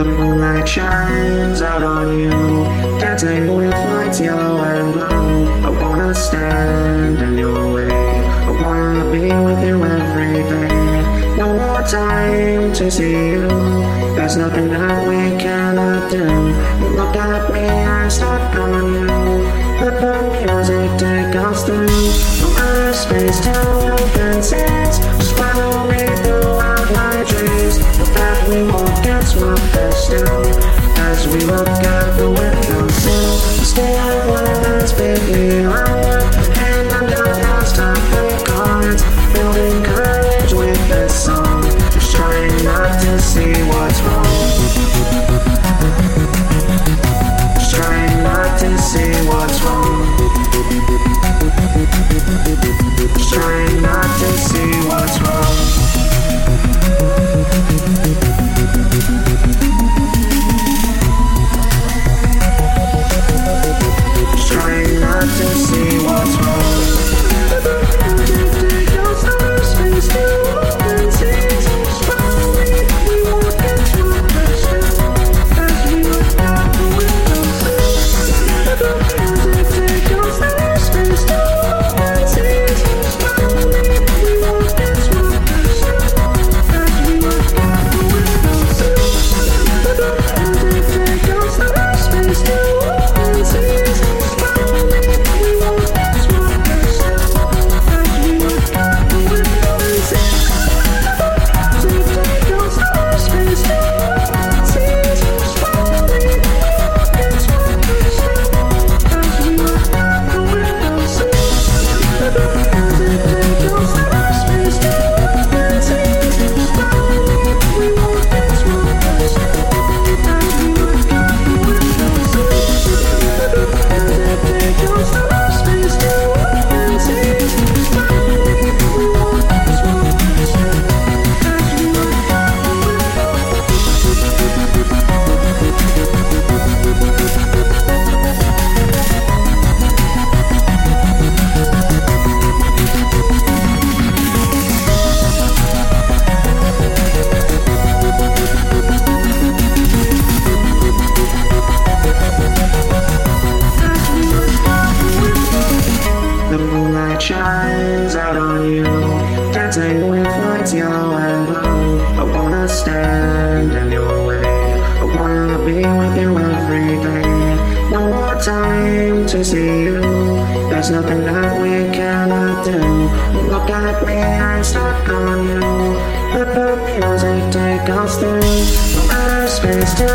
The moonlight shines out on you, dancing with lights yellow and blue. I wanna stand in your way. I wanna be with you every day. No more time to see you. There's nothing that we cannot do. You look at me and start on you. Let the music take us through. From space to shines out on you, dancing with lights yellow and blue. I wanna stand in your way. I wanna be with you every day. No more time to see you. There's nothing that we cannot do. Look at me and start on you. Let the music take us through. From outer space to